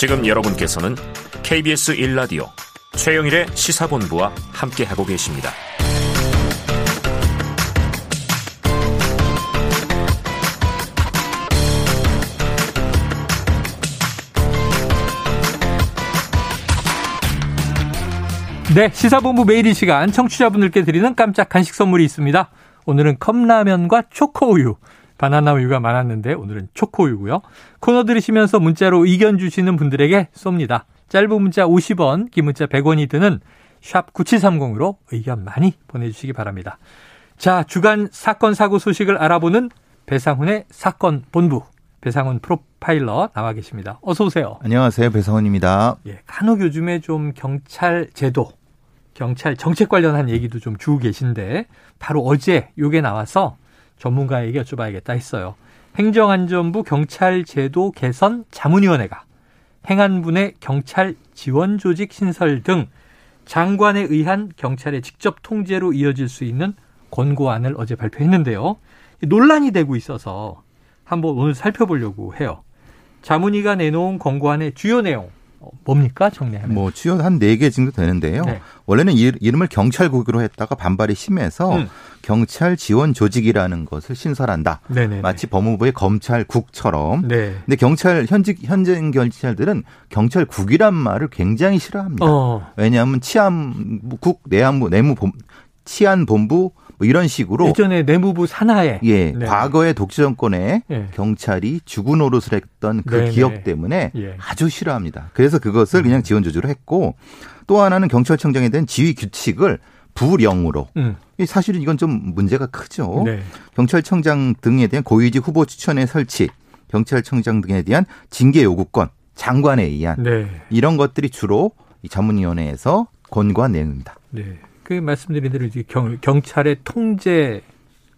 지금 여러분께서는 KBS 1라디오 최영일의 시사본부와 함께하고 계십니다. 네, 시사본부 매일 이 시간 청취자분들께 드리는 깜짝 간식 선물이 있습니다. 오늘은 컵라면과 초코우유, 바나나 우유가 많았는데 오늘은 초코우유고요. 코너 들으시면서 문자로 의견 주시는 분들에게 쏩니다. 짧은 문자 50원, 긴 문자 100원이 드는 샵 9730으로 의견 많이 보내주시기 바랍니다. 자, 주간 사건 사고 소식을 알아보는 배상훈의 사건 본부. 배상훈 프로파일러 나와 계십니다. 어서 오세요. 안녕하세요. 배상훈입니다. 예, 간혹 요즘에 좀 경찰 제도, 경찰 정책 관련한 얘기도 좀 주고 계신데 바로 어제 요게 나와서 전문가에게 여쭤봐야겠다 했어요. 행정안전부 경찰제도 개선 자문위원회가 행안부 내 경찰 지원 조직 신설 등 장관에 의한 경찰의 직접 통제로 이어질 수 있는 권고안을 어제 발표했는데요. 논란이 되고 있어서 한번 오늘 살펴보려고 해요. 자문위가 내놓은 권고안의 주요 내용 어, 뭡니까 정리하면? 뭐 주요 한 네 개 정도 되는데요. 네. 원래는 이- 이름을 경찰국으로 했다가 반발이 심해서 음. 경찰 지원 조직이라는 것을 신설한다. 네네. 마치 법무부의 검찰국처럼. 네. 근데 경찰 현직 현직 경찰들은 경찰국이란 말을 굉장히 싫어합니다. 어. 왜냐하면 치안국 내안부 내무본 치안본부 뭐 이런 식으로 예전에 내무부 산하에 예, 네. 과거의 독재 정권에 예. 경찰이 죽은 노릇을 했던 그 네네. 기억 때문에 예. 음. 아주 싫어합니다. 그래서 그것을 그냥 지원 조주로 했고 또 하나는 경찰청장에 대한 지휘 규칙을 부령으로 음. 이 사실은 이건 좀 문제가 크죠. 네. 경찰청장 등에 대한 고위직 후보 추천의 설치, 경찰청장 등에 대한 징계 요구권, 장관에 의한 네. 이런 것들이 주로 이 자문위원회에서 권고한 내용입니다. 네. 그 말씀드린 대로 이제 경, 경찰의 통제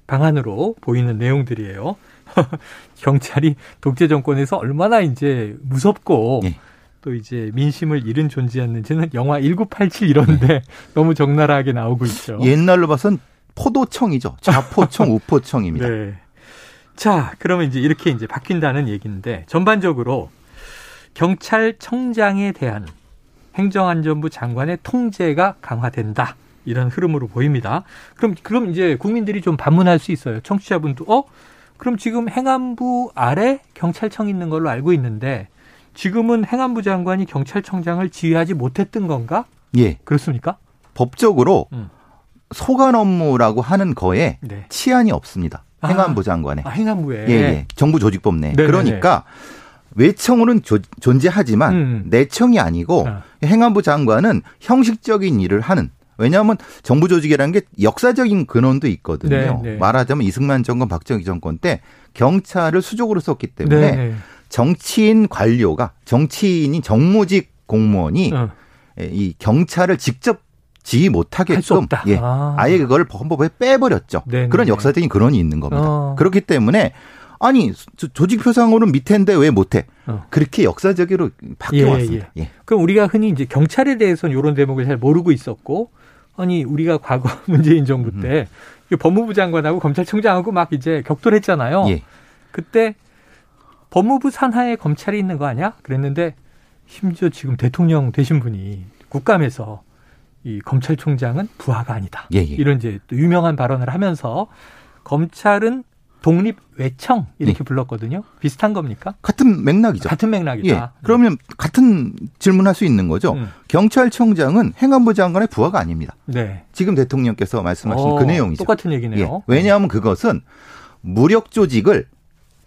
방안으로 보이는 내용들이에요. 경찰이 독재 정권에서 얼마나 이제 무섭고 예. 또 이제 민심을 잃은 존재였는지는 영화 1987 이런데 너무 적나라하게 나오고 있죠. 옛날로 봐선 포도청이죠. 자포청, 우포청입니다. 네. 자, 그러면 이제 이렇게 이제 바뀐다는 얘기인데 전반적으로 경찰청장에 대한 행정안전부 장관의 통제가 강화된다. 이런 흐름으로 보입니다. 그럼 그럼 이제 국민들이 좀 반문할 수 있어요. 청취자분도 어? 그럼 지금 행안부 아래 경찰청 있는 걸로 알고 있는데 지금은 행안부 장관이 경찰청장을 지휘하지 못했던 건가? 예. 그렇습니까? 법적으로 음. 소관 업무라고 하는 거에 네. 치안이 없습니다. 아. 행안부 장관에. 아, 행안부에. 예, 예. 정부 조직법 내. 네네네. 그러니까 외청으로는 조- 존재하지만 음. 내청이 아니고 아. 행안부 장관은 형식적인 일을 하는 왜냐하면 정부 조직이라는 게 역사적인 근원도 있거든요. 네, 네. 말하자면 이승만 정권, 박정희 정권 때 경찰을 수족으로 썼기 때문에 네, 네. 정치인 관료가 정치인이 정무직 공무원이 어. 이 경찰을 직접 지휘 못하게끔. 예, 아. 아예 그걸 헌법에 빼버렸죠. 네네. 그런 역사적인 근원이 있는 겁니다. 어. 그렇기 때문에 아니 조- 조직 표상으로는 밑에인데 왜 못해? 어. 그렇게 역사적으로 바뀌어 예, 왔습니다. 예. 그럼 우리가 흔히 이제 경찰에 대해서는 이런 대목을 잘 모르고 있었고, 아니 우리가 과거 문재인 정부 때이 법무부 장관하고 검찰청장하고 막 이제 격돌했잖아요. 예. 그때 법무부 산하에 검찰이 있는 거 아니야? 그랬는데 심지어 지금 대통령 되신 분이 국감에서 이 검찰총장은 부하가 아니다. 예, 예. 이런 이제 또 유명한 발언을 하면서 검찰은 독립 외청 이렇게 예. 불렀거든요. 비슷한 겁니까? 같은 맥락이죠. 같은 맥락이다. 예. 그러면 같은 질문할 수 있는 거죠. 음. 경찰청장은 행안부 장관의 부하가 아닙니다. 네. 지금 대통령께서 말씀하신 어, 그 내용이죠. 똑같은 얘기네요. 예. 왜냐하면 그것은 무력 조직을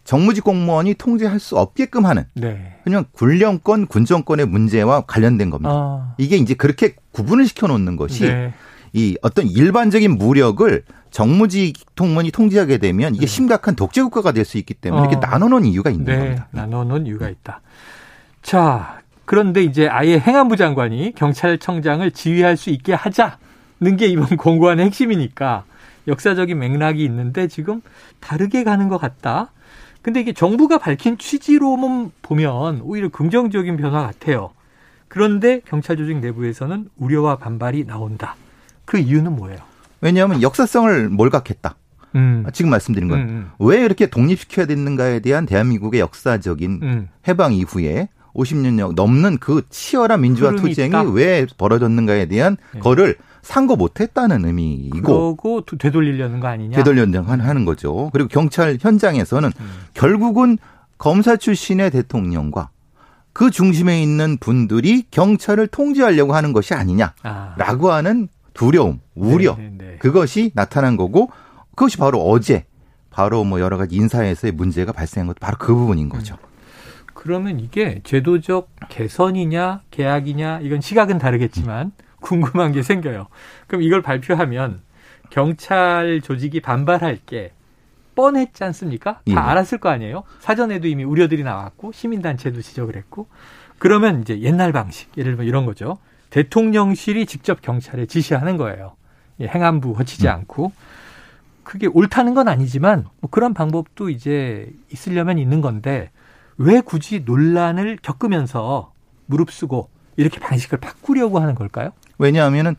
정무직 공무원이 통제할 수 없게끔 하는 네. 그냥 군령권, 군정권의 문제와 관련된 겁니다. 아, 이게 이제 그렇게 구분을 시켜 놓는 것이 네. 이 어떤 일반적인 무력을 정무직 통문이 통제하게 되면 이게 심각한 독재 국가가 될 수 있기 때문에 어. 이렇게 나눠놓은 이유가 있는 네. 겁니다. 나눠놓은 이유가 있다. 자, 그런데 이제 아예 행안부 장관이 경찰청장을 지휘할 수 있게 하자는 게 이번 공고안의 핵심이니까 역사적인 맥락이 있는데 지금 다르게 가는 것 같다. 근데 이게 정부가 밝힌 취지로만 보면 오히려 긍정적인 변화 같아요. 그런데 경찰 조직 내부에서는 우려와 반발이 나온다. 그 이유는 뭐예요? 왜냐하면 역사성을 몰각했다. 음. 지금 말씀드린 건 음, 왜 이렇게 독립시켜야 되는가에 대한 대한민국의 역사적인 음. 해방 이후에 50년 넘는 그 치열한 민주화 투쟁이 있다. 왜 벌어졌는가에 대한 네. 거를 상고 못했다는 의미이고 그러고 도- 되돌리려는 거 아니냐? 되돌려는 하는 거죠. 그리고 경찰 현장에서는 음. 결국은 검사 출신의 대통령과 그 중심에 있는 분들이 경찰을 통제하려고 하는 것이 아니냐라고 아. 하는 두려움, 우려 네, 네, 네. 그것이 나타난 거고 그것이 바로 어제 바로 뭐 여러 가지 인사에서의 문제가 발생한 것도 바로 그 부분인 거죠. 그러면 이게 제도적 개선이냐 계약이냐 이건 시각은 다르겠지만 궁금한 게 생겨요. 그럼 이걸 발표하면 경찰 조직이 반발할 게 뻔했지 않습니까? 다 예. 알았을 거 아니에요? 사전에도 이미 우려들이 나왔고 시민단체도 지적을 했고 그러면 이제 옛날 방식 예를 들면 이런 거죠. 대통령실이 직접 경찰에 지시하는 거예요. 예, 행안부 거치지 음. 않고 그게 옳다는 건 아니지만 뭐 그런 방법도 이제 있으려면 있는 건데 왜 굳이 논란을 겪으면서 무릅쓰고 이렇게 방식을 바꾸려고 하는 걸까요? 왜냐하면은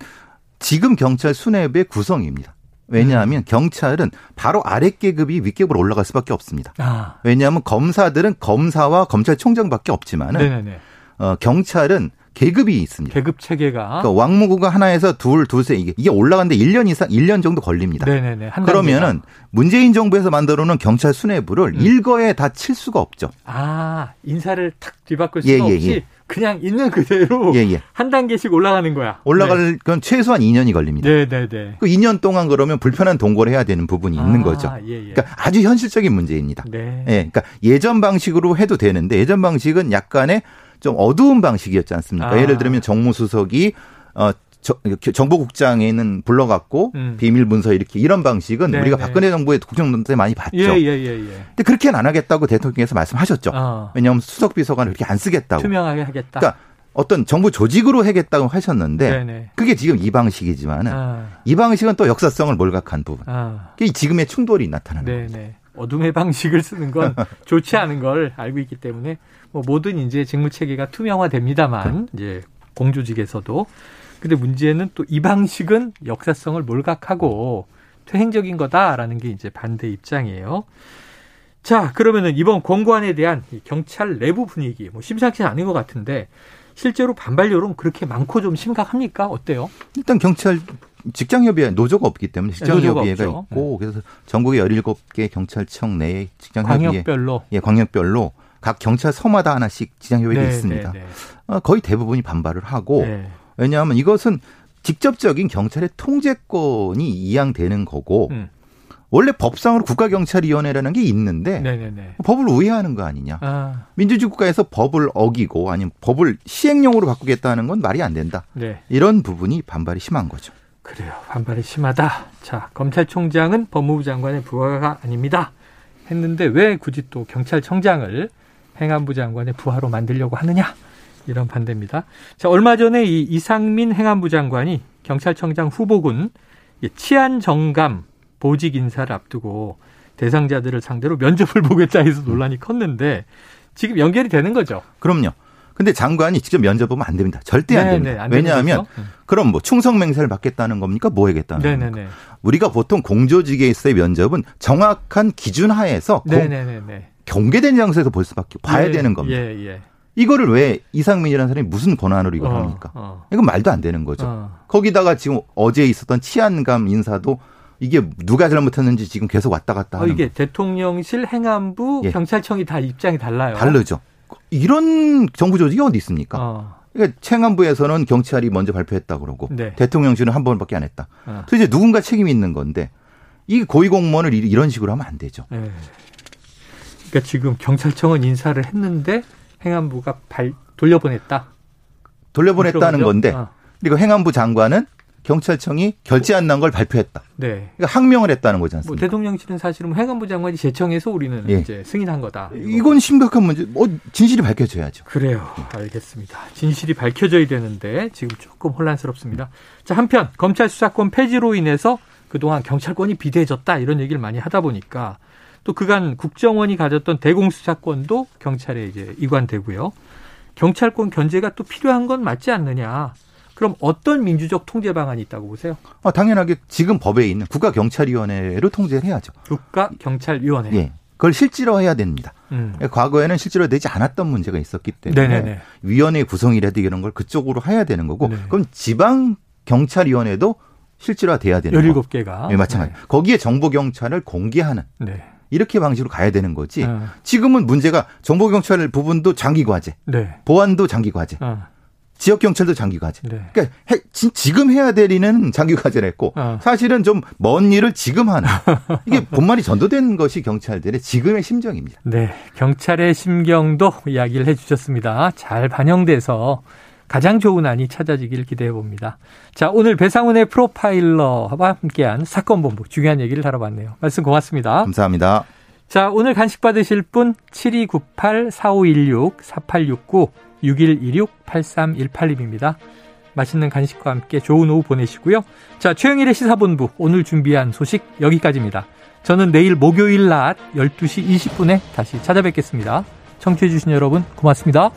지금 경찰 수뇌부의 구성입니다. 왜냐하면 경찰은 바로 아래 계급이 윗계급으로 올라갈 수밖에 없습니다. 아, 왜냐하면 검사들은 검사와 검찰총장밖에 없지만은 네네네. 어, 경찰은 계급이 있습니다. 계급 체계가 그러니까 왕무구가 하나에서 둘, 두세 이게 이게 올라가는데 1년 이상 1년 정도 걸립니다. 네네네. 한 그러면은 문재인 정부에서 만들어 놓은 경찰 수뇌부를 음. 일거에 다 칠 수가 없죠. 아 인사를 탁 뒤바꿀 수가 예, 예, 없이 예. 그냥 있는 그대로 예, 예. 한 단계씩 올라가는 거야. 올라갈 건 최소한 2년이 걸립니다. 네, 네, 네. 그 2년 동안 그러면 불편한 동거를 해야 되는 부분이 있는 아, 거죠. 예, 예. 그러니까 아주 현실적인 문제입니다. 네. 예, 그러니까 예전 방식으로 해도 되는데 예전 방식은 약간의 좀 어두운 방식이었지 않습니까? 아. 예를 들면 정무수석이 어 저- 정보국장에 는 불러갖고 음. 비밀 문서 이렇게 이런 방식은 네, 우리가 네. 박근혜 정부의 국정농단 때 많이 봤죠. 예, 예, 예, 예. 근데 그렇게는 안 하겠다고 대통령께서 말씀하셨죠. 어, 왜냐하면 수석 비서관을 그렇게 안 쓰겠다고. 투명하게 하겠다. 그러니까 어떤 정부 조직으로 하겠다고 하셨는데 네네. 그게 지금 이 방식이지만은 아, 이 방식은 또 역사성을 몰각한 부분. 아. 그게 지금의 충돌이 나타나는. 네네. 어둠의 방식을 쓰는 건 좋지 않은 걸 알고 있기 때문에 뭐 모든 이제 직무 체계가 투명화됩니다만 이제 공조직에서도 근데 문제는 또 이 방식은 역사성을 몰각하고 퇴행적인 거다라는 게 이제 반대 입장이에요. 자, 그러면은 이번 공관에 대한 이 경찰 내부 분위기 뭐 심상치 않은 것 같은데 실제로 반발 여론 그렇게 많고 좀 심각합니까? 어때요? 일단 경찰 직장협의회 노조가 없기 때문에 네, 직장협의회가 없죠. 있고 그래서 전국의 17개 경찰청 내에 직장협의회 광역별로 예, 광역별로 각 경찰서마다 하나씩 직장협의회가 네, 있습니다. 네, 네. 어, 거의 대부분이 반발을 하고 네. 왜냐하면 이것은 직접적인 경찰의 통제권이 이양되는 거고 음. 원래 법상으로 국가경찰위원회라는 게 있는데 네네네. 법을 우회하는 거 아니냐. 아, 민주주의 국가에서 법을 어기고 아니면 법을 시행령으로 바꾸겠다는 건 말이 안 된다. 네. 이런 부분이 반발이 심한 거죠. 그래요. 반발이 심하다. 자, 검찰총장은 법무부 장관의 부하가 아닙니다. 했는데 왜 굳이 또 경찰청장을 행안부 장관의 부하로 만들려고 하느냐? 이런 반대입니다. 자, 얼마 전에 이 이상민 행안부 장관이 경찰청장 후보군 이 치안 정감 보직 인사를 앞두고 대상자들을 상대로 면접을 보겠다 해서 논란이 컸는데 지금 연결이 되는 거죠. 그럼요. 근데 장관이 직접 면접 보면 안 됩니다. 절대 안 네, 됩니다. 네, 안 왜냐하면. 음. 그럼 뭐 충성 맹세를 받겠다는 겁니까? 뭐 하겠다는 겁니까? 네네네. 우리가 보통 공조직에서의 면접은 정확한 기준 하에서. 경계된 장소에서 볼 수밖에 봐야 예, 되는 겁니다. 예, 예. 이거를 왜 이상민이라는 사람이 무슨 권한으로 이걸 어, 합니까? 어. 이건 말도 안 되는 거죠. 어. 거기다가 지금 어제 있었던 치안감 인사도 이게 누가 잘못했는지 지금 계속 왔다 갔다 어, 하는 이게 대통령실, 행안부, 예. 경찰청이 다 입장이 달라요. 거. 다르죠. 이런 정부 조직이 어디 있습니까? 어, 그러니까 행안부에서는 경찰이 먼저 발표했다 그러고 네. 대통령실은 한 번밖에 안 했다. 어. 그래서 이제 누군가 책임이 있는 건데 이 고위 공무원을 이- 이런 식으로 하면 안 되죠. 예. 그러니까 지금 경찰청은 인사를 했는데 행안부가 발 돌려보냈다. 돌려보냈다는 그런 거죠? 건데 어, 그리고 행안부 장관은 경찰청이 결제 안 난 걸 발표했다. 네. 그러니까 항명을 했다는 거지 뭐 않습니까? 대통령실은 사실은 행안부 장관이 제청해서 우리는 예. 이제 승인한 거다. 이건 심각한 문제. 뭐 진실이 밝혀져야죠. 그래요. 알겠습니다. 진실이 밝혀져야 되는데 지금 조금 혼란스럽습니다. 자, 한편 검찰 수사권 폐지로 인해서 그동안 경찰권이 비대해졌다 이런 얘기를 많이 하다 보니까 또 그간 국정원이 가졌던 대공수사권도 경찰에 이제 이관되고요. 경찰권 견제가 또 필요한 건 맞지 않느냐. 그럼 어떤 민주적 통제 방안이 있다고 보세요? 어, 당연하게 지금 법에 있는 국가경찰위원회로 통제를 해야죠. 국가경찰위원회. 예. 그걸 실질화해야 됩니다. 음. 과거에는 실질화되지 않았던 문제가 있었기 때문에 네네네. 위원회 구성이라든지 이런 걸 그쪽으로 해야 되는 거고 네. 그럼 지방 경찰위원회도 실질화 돼야 되는 17개가. 네, 마찬가지. 네. 거기에 정보 경찰을 공개하는 네. 이렇게 방식으로 가야 되는 거지. 어. 지금은 문제가 정보 경찰 부분도 장기 과제, 네. 보안도 장기 과제. 어. 지역 경찰도 장기 과제. 네. 그러니까 해, 지금 해야 될 일은 장기 과제를 했고 어. 사실은 좀 먼 일을 지금 하는 이게 본말이 전도된 것이 경찰들의 지금의 심정입니다. 네, 경찰의 심경도 이야기를 해주셨습니다. 잘 반영돼서 가장 좋은 안이 찾아지길 기대해 봅니다. 자, 오늘 배상훈의 프로파일러와 함께한 사건 본부 중요한 얘기를 다뤄봤네요. 말씀 고맙습니다. 감사합니다. 자, 오늘 간식 받으실 분 7298-4516-4869 6126-8318님입니다. 맛있는 간식과 함께 좋은 오후 보내시고요. 자, 최영일의 시사본부 오늘 준비한 소식 여기까지입니다. 저는 내일 목요일 낮 12시 20분에 다시 찾아뵙겠습니다. 청취해주신 여러분 고맙습니다.